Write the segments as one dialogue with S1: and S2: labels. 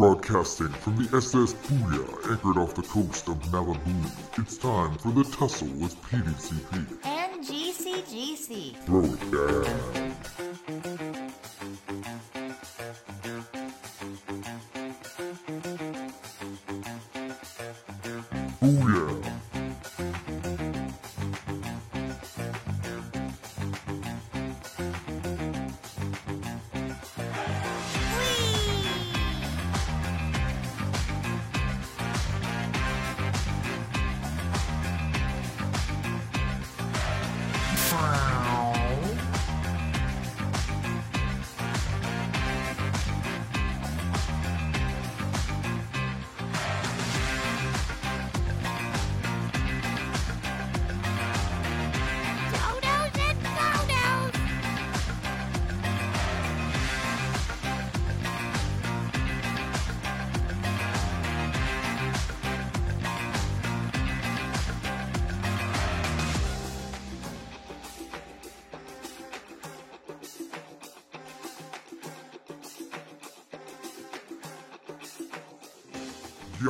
S1: Broadcasting from the SS Booyah, anchored off the coast of Malibu, it's time for the tussle with PDCP.
S2: And GCGC.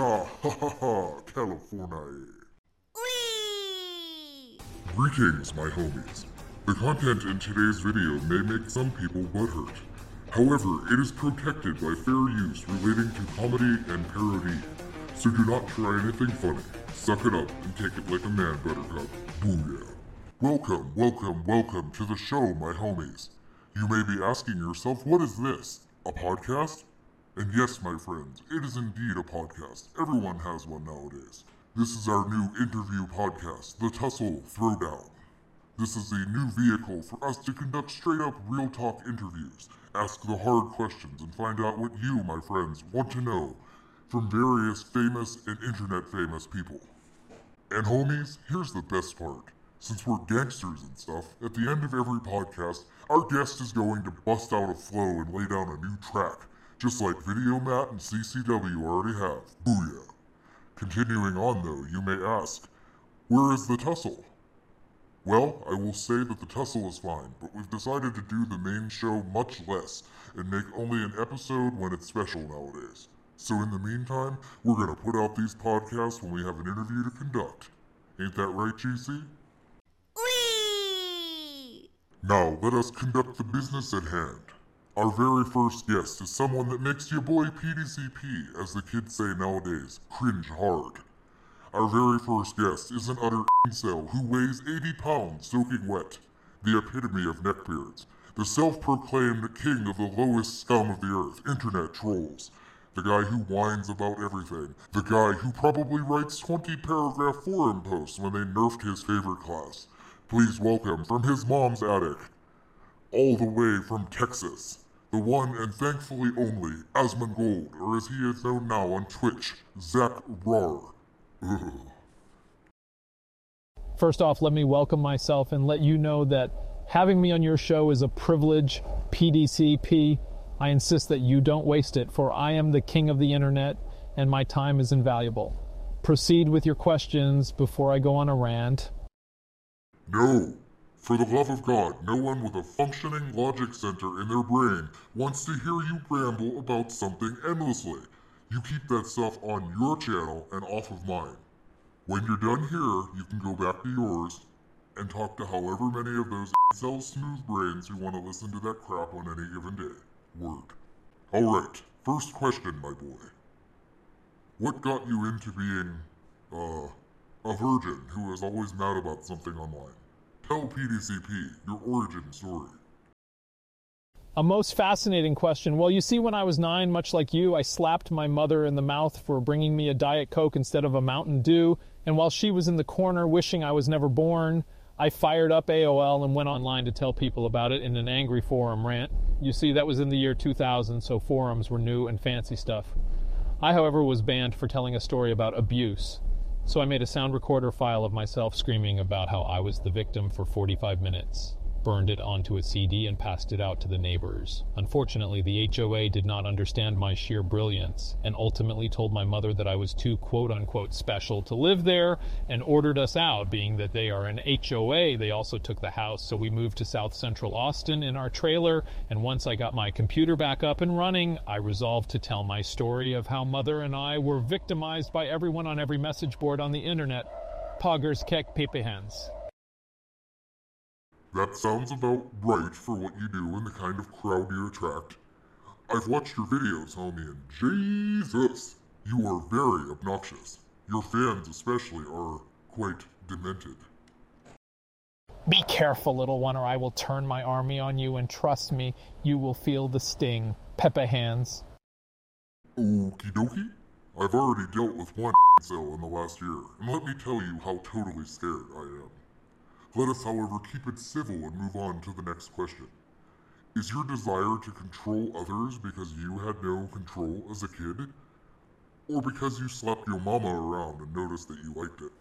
S1: Yeah, ha ha ha, California.
S2: Whee!
S1: Greetings, my homies. The content in today's video may make some people butthurt. However, it is protected by fair use relating to comedy and parody. So do not try anything funny. Suck it up and take it like a man, Buttercup. Booyah. Welcome, welcome, welcome to the show, my homies. You may be asking yourself, what is this? A podcast? And yes, my friends, it is indeed a podcast. Everyone has one nowadays. This is our new interview podcast, The Tussle Throwdown. This is a new vehicle for us to conduct straight up real talk interviews, ask the hard questions, and find out what you, my friends, want to know from various famous and internet famous people. And homies, here's the best part. Since we're gangsters and stuff, at the end of every podcast, our guest is going to bust out a flow and lay down a new track, just like VideoMat and CCW already have. Booyah. Continuing on though, you may ask, where is the tussle? Well, I will say that the tussle is fine, but we've decided to do the main show much less and make only an episode when it's special nowadays. So in the meantime, we're gonna put out these podcasts when we have an interview to conduct. Ain't that right, GC?
S2: Whee!
S1: Now, let us conduct the business at hand. Our very first guest is someone that makes your boy PDCP, as the kids say nowadays, cringe hard. Our very first guest is an utter incel who weighs 80 pounds soaking wet, the epitome of neckbeards, the self-proclaimed king of the lowest scum of the earth, internet trolls, the guy who whines about everything, the guy who probably writes 20 paragraph forum posts when they nerfed his favorite class. Please welcome from his mom's attic, all the way from Texas, the one and thankfully only Asmongold, Gold, or as he is known now on Twitch, Zach Rar. Ugh.
S3: First off, let me welcome myself and let you know that having me on your show is a privilege. PDCP, I insist that you don't waste it, for I am the king of the internet and my time is invaluable. Proceed with your questions before I go on a rant.
S1: No. For the love of God, no one with a functioning logic center in their brain wants to hear you ramble about something endlessly. You keep that stuff on your channel and off of mine. When you're done here, you can go back to yours and talk to however many of those incel smooth brains who want to listen to that crap on any given day. Word. Alright, first question, my boy. What got you into being, uh, a virgin who is always mad about something online? Tell PDCP your origin story.
S3: A most fascinating question. Well, you see, when I was nine, much like you, I slapped my mother in the mouth for bringing me a Diet Coke instead of a Mountain Dew. And while she was in the corner wishing I was never born, I fired up AOL and went online to tell people about it in an angry forum rant. You see, that was in the year 2000, so forums were new and fancy stuff. I, however, was banned for telling a story about abuse. So I made a sound recorder file of myself screaming about how I was the victim for 45 minutes. Burned it onto a CD, and passed it out to the neighbors. Unfortunately, the HOA did not understand my sheer brilliance and ultimately told my mother that I was too quote unquote special to live there and ordered us out, being that they are an HOA. They also took the house, so we moved to South Central Austin in our trailer. And once I got my computer back up and running, I resolved to tell my story of how mother and I were victimized by everyone on every message board on the internet. Poggers kek pepe hands.
S1: That sounds about right for what you do and the kind of crowd you attract. I've watched your videos, homie, and Jesus, you are very obnoxious. Your fans, especially, are quite demented.
S3: Be careful, little one, or I will turn my army on you, and trust me, you will feel the sting. Pepe hands.
S1: Okie dokie. I've already dealt with one incel in the last year, and let me tell you how totally scared I am. Let us, however, keep it civil and move on to the next question. Is your desire to control others because you had no control as a kid? Or because you slapped your mama around and noticed that you liked it?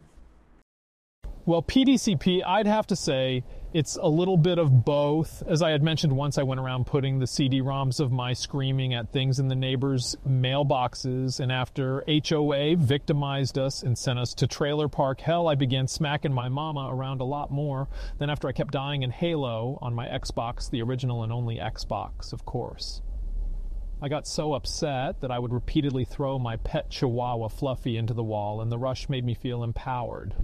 S3: Well, PDCP, I'd have to say it's a little bit of both. As I had mentioned once, I went around putting the CD ROMs of my screaming at things in the neighbors' mailboxes, and after HOA victimized us and sent us to trailer park hell, I began smacking my mama around a lot more. Then, after I kept dying in Halo on my Xbox, the original and only Xbox, of course. I got so upset that I would repeatedly throw my pet chihuahua Fluffy into the wall, and the rush made me feel empowered.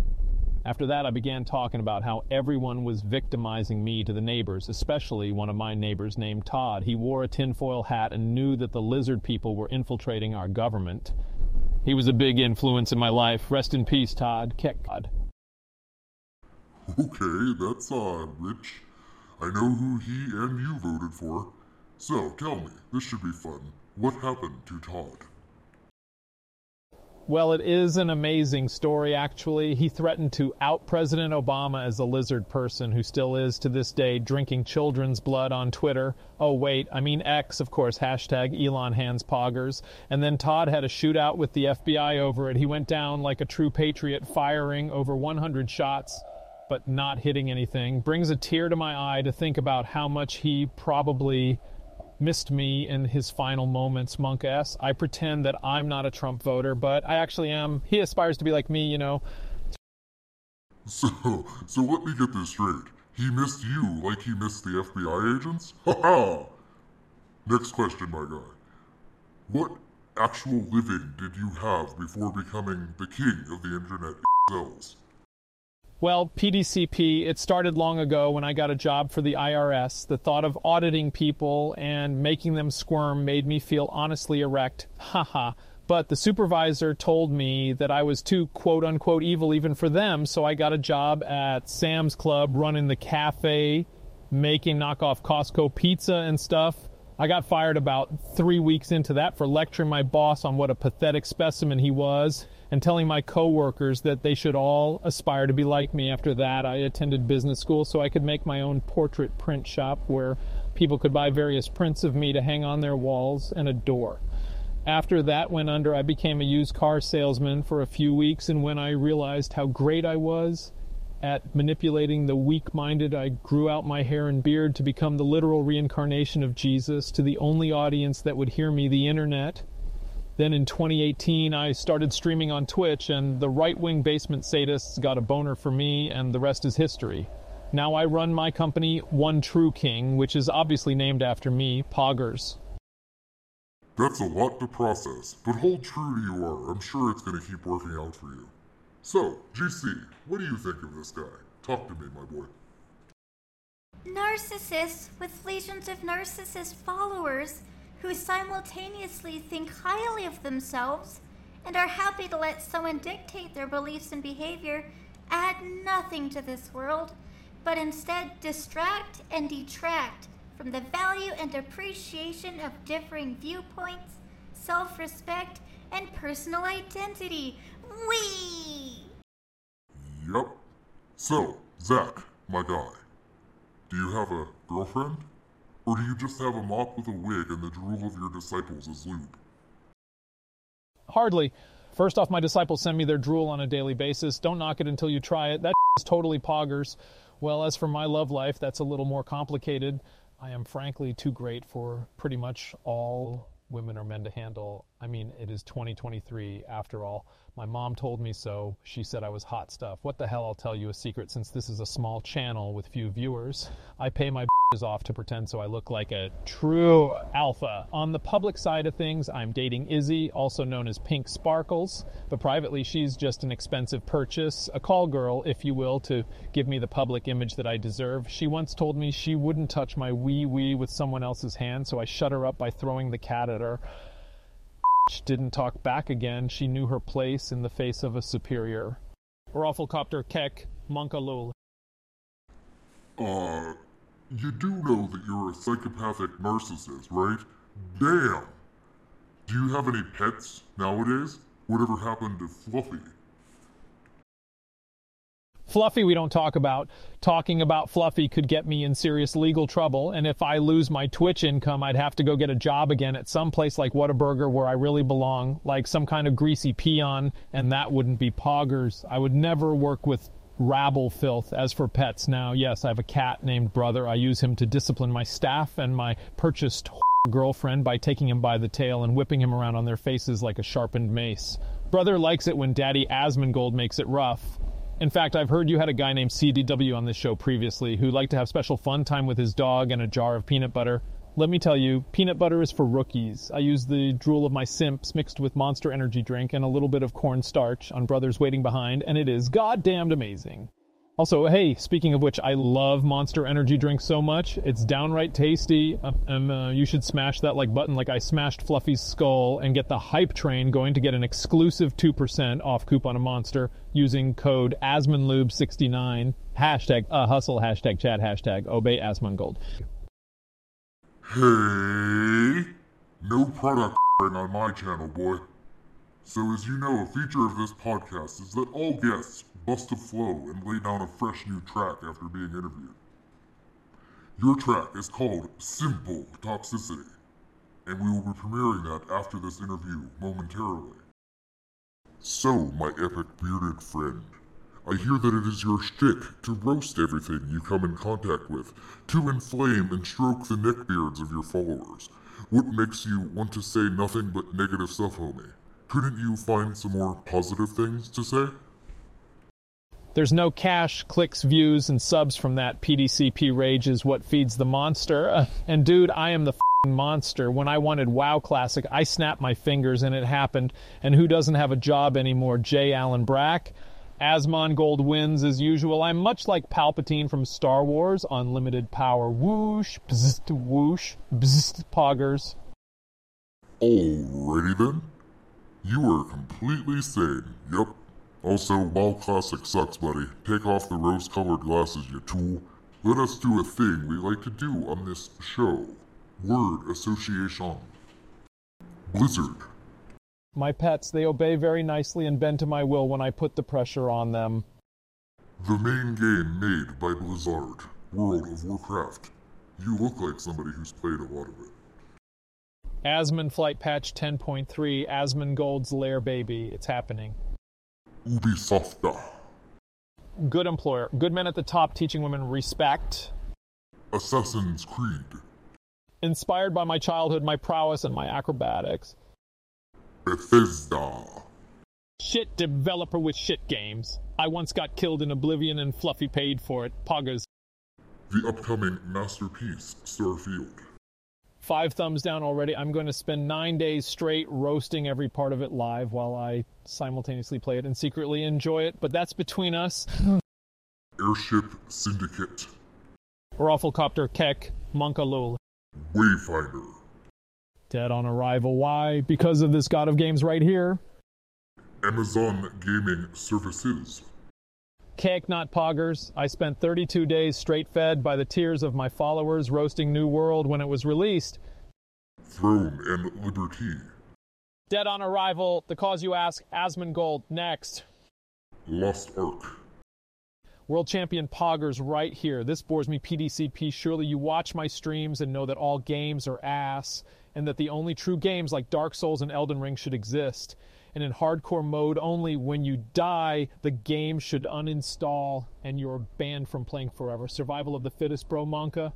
S3: After that, I began talking about how everyone was victimizing me to the neighbors, especially one of my neighbors named Todd. He wore a tinfoil hat and knew that the lizard people were infiltrating our government. He was a big influence in my life. Rest in peace, Todd. Keck Todd.
S1: Okay, that's uh, Rich. I know who he and you voted for. So, tell me, this should be fun. What happened to Todd?
S3: Well, it is an amazing story, actually. He threatened to out President Obama as a lizard person who still is to this day drinking children's blood on Twitter. Oh, wait, I mean X, of course, hashtag Elon Hands Poggers. And then Todd had a shootout with the FBI over it. He went down like a true patriot, firing over 100 shots, but not hitting anything. Brings a tear to my eye to think about how much he probably missed me in his final moments, MonkaS. I pretend that I'm not a Trump voter, but I actually am. He aspires to be like me, you know.
S1: So, so let me get this straight. He missed you like he missed the FBI agents? Ha ha! Next question, my guy. What actual living did you have before becoming the king of the internet incels?
S3: Well, PDCP, it started long ago when I got a job for the IRS. The thought of auditing people and making them squirm made me feel honestly erect. Haha. But the supervisor told me that I was too quote unquote evil even for them, so I got a job at Sam's Club running the cafe, making knockoff Costco pizza and stuff. I got fired about three weeks into that for lecturing my boss on what a pathetic specimen he was and telling my coworkers that they should all aspire to be like me. After that, I attended business school so I could make my own portrait print shop where people could buy various prints of me to hang on their walls and adore. After that went under, I became a used car salesman for a few weeks, and when I realized how great I was at manipulating the weak minded, I grew out my hair and beard to become the literal reincarnation of Jesus to the only audience that would hear me, the internet. Then in 2018, I started streaming on Twitch, and the right wing basement sadists got a boner for me, and the rest is history. Now I run my company, One True King, which is obviously named after me, Poggers.
S1: That's a lot to process, but hold true to you are. I'm sure it's going to keep working out for you. So, GC, what do you think of this guy? Talk to me, my boy.
S2: Narcissists with legions of narcissist followers who simultaneously think highly of themselves and are happy to let someone dictate their beliefs and behavior add nothing to this world, but instead distract and detract from the value and appreciation of differing viewpoints, self respect, and personal identity. Wee!
S1: Yep. So, Zach, my guy, do you have a girlfriend? Or do you just have a mop with a wig and the drool of your disciples as lube?
S3: Hardly. First off, my disciples send me their drool on a daily basis. Don't knock it until you try it. That is totally poggers. Well, as for my love life, that's a little more complicated. I am frankly too great for pretty much all women or men to handle. I mean, it is 2023 after all. My mom told me so. She said I was hot stuff. What the hell? I'll tell you a secret since this is a small channel with few viewers. I pay my off to pretend so I look like a true alpha. On the public side of things, I'm dating Izzy, also known as Pink Sparkles, but privately she's just an expensive purchase, a call girl, if you will, to give me the public image that I deserve. She once told me she wouldn't touch my wee wee with someone else's hand, so I shut her up by throwing the cat at her. Didn't talk back again. She knew her place in the face of a superior. ROFLcopter Keck, Monkalul.
S1: Uh, you do know that you're a psychopathic narcissist, right? Damn! Do you have any pets nowadays? Whatever happened to Fluffy?
S3: Fluffy, we don't talk about. Talking about Fluffy could get me in serious legal trouble, and if I lose my Twitch income, I'd have to go get a job again at some place like Whataburger where I really belong, like some kind of greasy peon, and that wouldn't be poggers. I would never work with rabble filth. As for pets, now, yes, I have a cat named Brother. I use him to discipline my staff and my purchased girlfriend by taking him by the tail and whipping him around on their faces like a sharpened mace. Brother likes it when Daddy Asmongold makes it rough. In fact, I've heard you had a guy named CDW on this show previously who liked to have special fun time with his dog and a jar of peanut butter. Let me tell you, peanut butter is for rookies. I use the drool of my simps mixed with monster energy drink and a little bit of cornstarch on Brothers Waiting Behind, and it is goddamned amazing. Also, hey, speaking of which, I love Monster Energy drink so much. It's downright tasty. Uh, and uh, you should smash that like button like I smashed Fluffy's skull and get the hype train going to get an exclusive 2% off coupon of Monster using code AsmonLube69. Hashtag uh, hustle, hashtag chat, hashtag obey Asmongold.
S1: Hey! No product on my channel, boy. So as you know, a feature of this podcast is that all guests bust a flow and lay down a fresh new track after being interviewed. Your track is called Simple Toxicity, and we will be premiering that after this interview momentarily. So, my epic bearded friend, I hear that it is your shtick to roast everything you come in contact with, to inflame and stroke the neckbeards of your followers. What makes you want to say nothing but negative stuff, homie? Couldn't you find some more positive things to say?
S3: There's no cash, clicks, views, and subs from that. PDCP rage is what feeds the monster. Uh, and dude, I am the monster. When I wanted WoW Classic, I snapped my fingers and it happened. And who doesn't have a job anymore? J. Allen Brack. Asmongold wins as usual. I'm much like Palpatine from Star Wars, unlimited power. Whoosh, bzzzt, whoosh, bzzzt, poggers.
S1: Alrighty then. You are completely sane. Yep, also, WoW Classic sucks, buddy. Take off the rose-colored glasses, you tool. Let us do a thing we like to do on this show. Word association. Blizzard.
S3: My pets, they obey very nicely and bend to my will when I put the pressure on them.
S1: The main game made by Blizzard, World of Warcraft. You look like somebody who's played a lot of it.
S3: Asmon Flight Patch 10.3, Asmongold's Lair Baby. It's happening.
S1: Ubisoft.
S3: Good employer. Good men at the top teaching women respect.
S1: Assassin's Creed.
S3: Inspired by my childhood, my prowess, and my acrobatics.
S1: Bethesda.
S3: Shit developer with shit games. I once got killed in Oblivion and Fluffy paid for it. Poggers.
S1: The upcoming masterpiece, Starfield.
S3: Five thumbs down already. I'm going to spend nine days straight roasting every part of it live while I simultaneously play it and secretly enjoy it, but that's between us.
S1: Airship Syndicate.
S3: ROFLcopter Keck, Monkalul.
S1: Wayfinder.
S3: Dead on arrival. Why? Because of this god of games right here.
S1: Amazon Gaming Services.
S3: Cake not poggers. I spent 32 days straight fed by the tears of my followers roasting New World when it was released.
S1: Throne and Liberty.
S3: Dead on arrival. The cause you ask, Asmongold. Next.
S1: Lost Ark.
S3: World Champion Poggers right here. This bores me PDCP. Surely you watch my streams and know that all games are ass. and that the only true games like Dark Souls and Elden Ring should exist. And in hardcore mode only, when you die, the game should uninstall and you're banned from playing forever. Survival of the fittest, bro, Monka.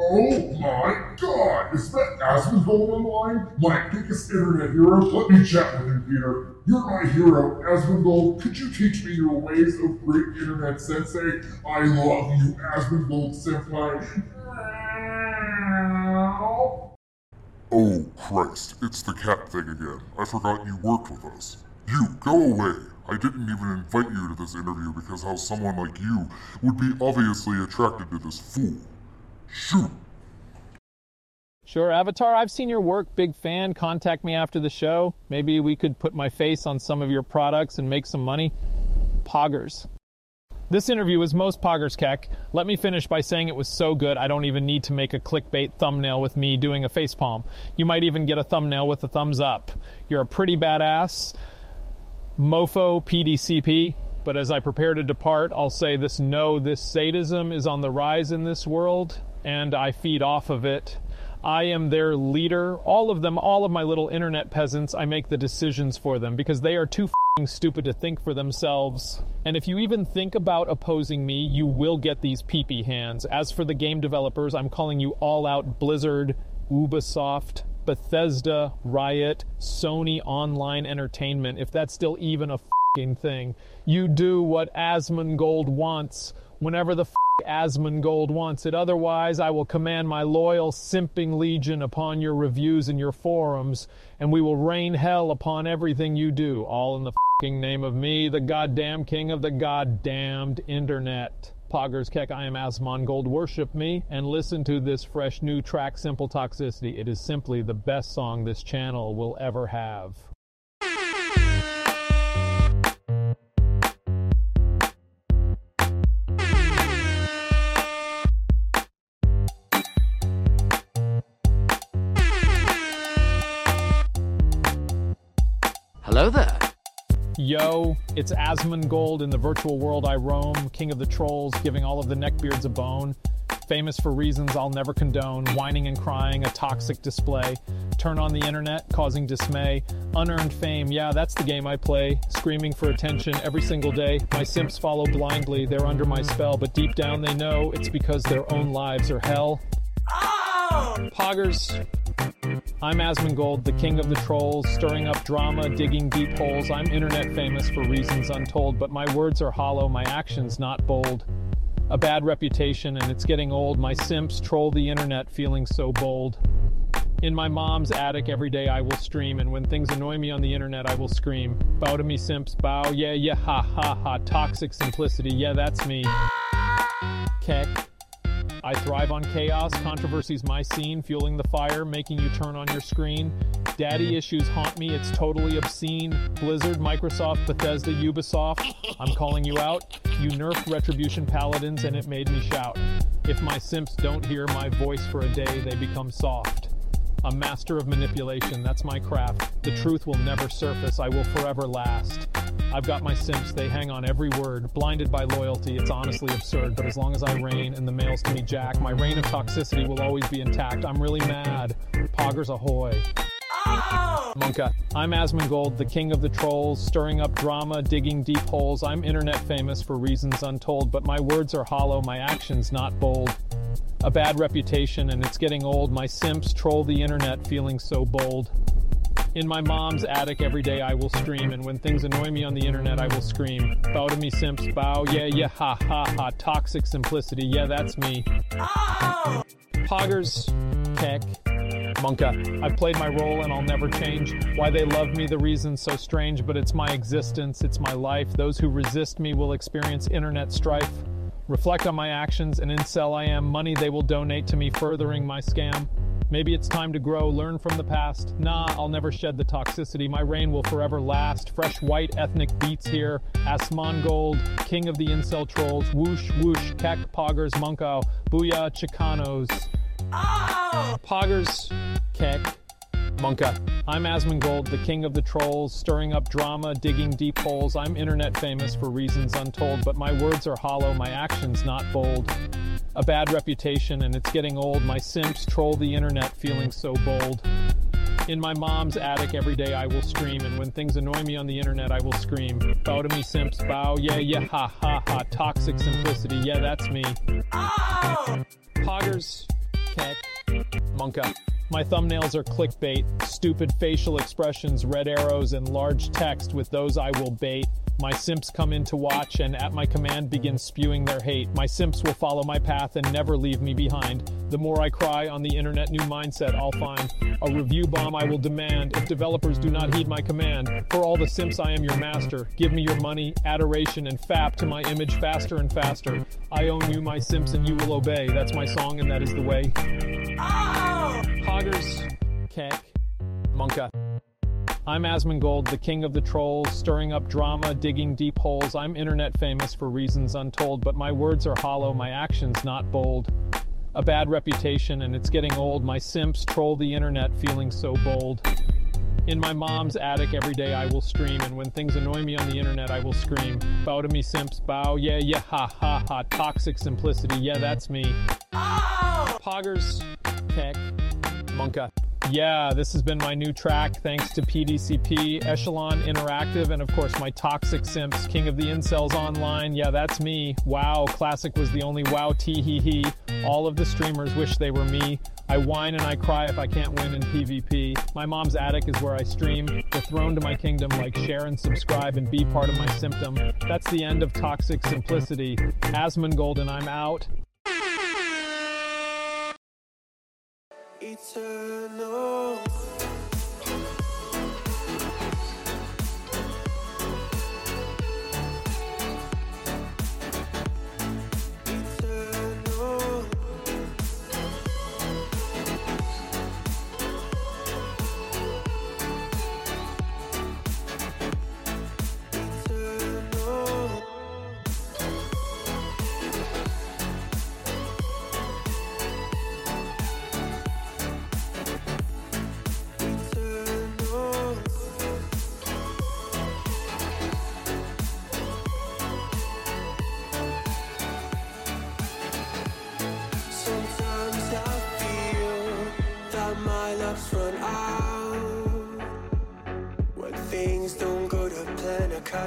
S1: Oh my god! Is that Asmongold online? My biggest internet hero? Let me chat with him, Peter. You're my hero, Asmongold. Could you teach me your ways of great internet sensei? I love you, Asmongold senpai. Oh Christ, it's the cat thing again. I forgot you worked with us. You, go away. I didn't even invite you to this interview because how someone like you would be obviously attracted to this fool. Shoot.
S3: Sure, Avatar, I've seen your work, big fan. Contact me after the show. Maybe we could put my face on some of your products and make some money. Poggers. This interview was most Poggers Keck. Let me finish by saying it was so good I don't even need to make a clickbait thumbnail with me doing a facepalm. You might even get a thumbnail with a thumbs up. You're a pretty badass. Mofo PDCP. But as I prepare to depart, I'll say this no, this sadism is on the rise in this world, and I feed off of it. I am their leader. All of them, all of my little internet peasants, I make the decisions for them because they are too stupid to think for themselves. And if you even think about opposing me, you will get these peepee hands. As for the game developers, I'm calling you all out Blizzard, Ubisoft, Bethesda, Riot, Sony Online Entertainment, if that's still even a thing. You do what Asmongold wants whenever the fuck Asmongold wants it. Otherwise, I will command my loyal simping legion upon your reviews and your forums, and we will rain hell upon everything you do, all in the fucking name of me, the goddamn king of the goddamned internet. Poggers Keck, I am Asmongold. Worship me and listen to this fresh new track, Simple Toxicity. It is simply the best song this channel will ever have.
S4: Hello there.
S3: Yo, it's Asmongold in the virtual world I roam, king of the trolls, giving all of the neckbeards a bone. Famous for reasons I'll never condone, whining and crying, a toxic display. Turn on the internet, causing dismay. Unearned fame, yeah, that's the game I play. Screaming for attention every single day. My simps follow blindly, they're under my spell, but deep down they know it's because their own lives are hell. Oh! Poggers, I'm Asmongold, the king of the trolls, stirring up drama, digging deep holes. I'm internet famous for reasons untold, but my words are hollow, my actions not bold. A bad reputation, and it's getting old. My simps troll the internet, feeling so bold. In my mom's attic every day I will stream, and when things annoy me on the internet, I will scream. Bow to me, simps, bow, yeah, yeah, ha, ha, ha. Toxic simplicity, yeah, that's me. Keck. I thrive on chaos, controversy's my scene, fueling the fire, making you turn on your screen. Daddy issues haunt me, it's totally obscene. Blizzard, Microsoft, Bethesda, Ubisoft, I'm calling you out. You nerfed Retribution Paladins and it made me shout. If my simps don't hear my voice for a day, they become soft. A master of manipulation, that's my craft. The truth will never surface, I will forever last. I've got my simps, they hang on every word. Blinded by loyalty, it's honestly absurd, but as long as I reign and the males to me jack, my reign of toxicity will always be intact. I'm really mad. Poggers ahoy. Monka. I'm Asmongold, the king of the trolls, stirring up drama, digging deep holes. I'm internet famous for reasons untold, but my words are hollow, my actions not bold. A bad reputation, and it's getting old. My simps troll the internet, feeling so bold. In my mom's attic every day I will stream, and when things annoy me on the internet, I will scream. Bow to me, simps, bow, yeah, yeah, ha, ha, ha. Toxic simplicity, yeah, that's me. Poggers, Keck, Monka. I've played my role and I'll never change. Why they love me, the reason's so strange, but it's my existence, it's my life. Those who resist me will experience internet strife. Reflect on my actions, and incel I am. Money they will donate to me, furthering my scam. Maybe it's time to grow, learn from the past. Nah, I'll never shed the toxicity. My reign will forever last. Fresh white ethnic beats here. Asmongold, king of the incel trolls. Whoosh, whoosh, Keck, Poggers, Munkao, Booyah, Chicanos. Oh! Poggers, Keck, Monka. I'm Asmongold, the king of the trolls, stirring up drama, digging deep holes. I'm internet famous for reasons untold, but my words are hollow, my actions not bold. A bad reputation and it's getting old. My simps troll the internet feeling so bold. In my mom's attic every day I will scream, and when things annoy me on the internet I will scream. Bow to me, simps, bow, yeah, yeah, ha, ha, ha. Toxic simplicity, yeah, that's me. Oh! Poggers, keck, monka. My thumbnails are clickbait, stupid facial expressions, red arrows, and large text. With those I will bait. My simps come in to watch and at my command begin spewing their hate. My simps will follow my path and never leave me behind. The more I cry on the internet new mindset I'll find. A review bomb I will demand if developers do not heed my command. For all the simps I am your master. Give me your money, adoration, and fap to my image faster and faster. I own you, my simps, and you will obey. That's my song and that is the way. Oh! Poggers, Keck, Monka. I'm Asmongold, the king of the trolls, stirring up drama, digging deep holes. I'm internet famous for reasons untold, but my words are hollow, my actions not bold. A bad reputation, and it's getting old. My simps troll the internet feeling so bold. In my mom's attic every day I will stream, and when things annoy me on the internet I will scream. Bow to me, simps, bow, yeah, yeah, ha, ha, ha. Toxic simplicity, yeah, that's me. Oh! Poggers, Keck, Monka. Yeah, this has been my new track thanks to PDCP, Echelon Interactive, and of course my Toxic Simps, King of the Incels Online. Yeah, that's me. Wow, Classic was the only wow tee hee hee. All of the streamers wish they were me. I whine and I cry if I can't win in PvP. My mom's attic is where I stream. The throne to my kingdom, like share and subscribe and be part of my symptom. That's the end of Toxic Simplicity. Asmongold and I'm out. Eternal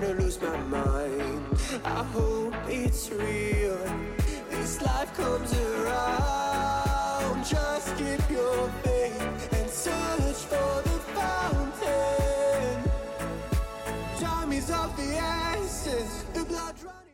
S3: to lose my mind. I hope it's real. This life comes around. Just keep your faith and search for the fountain. Time is of the essence. The blood running.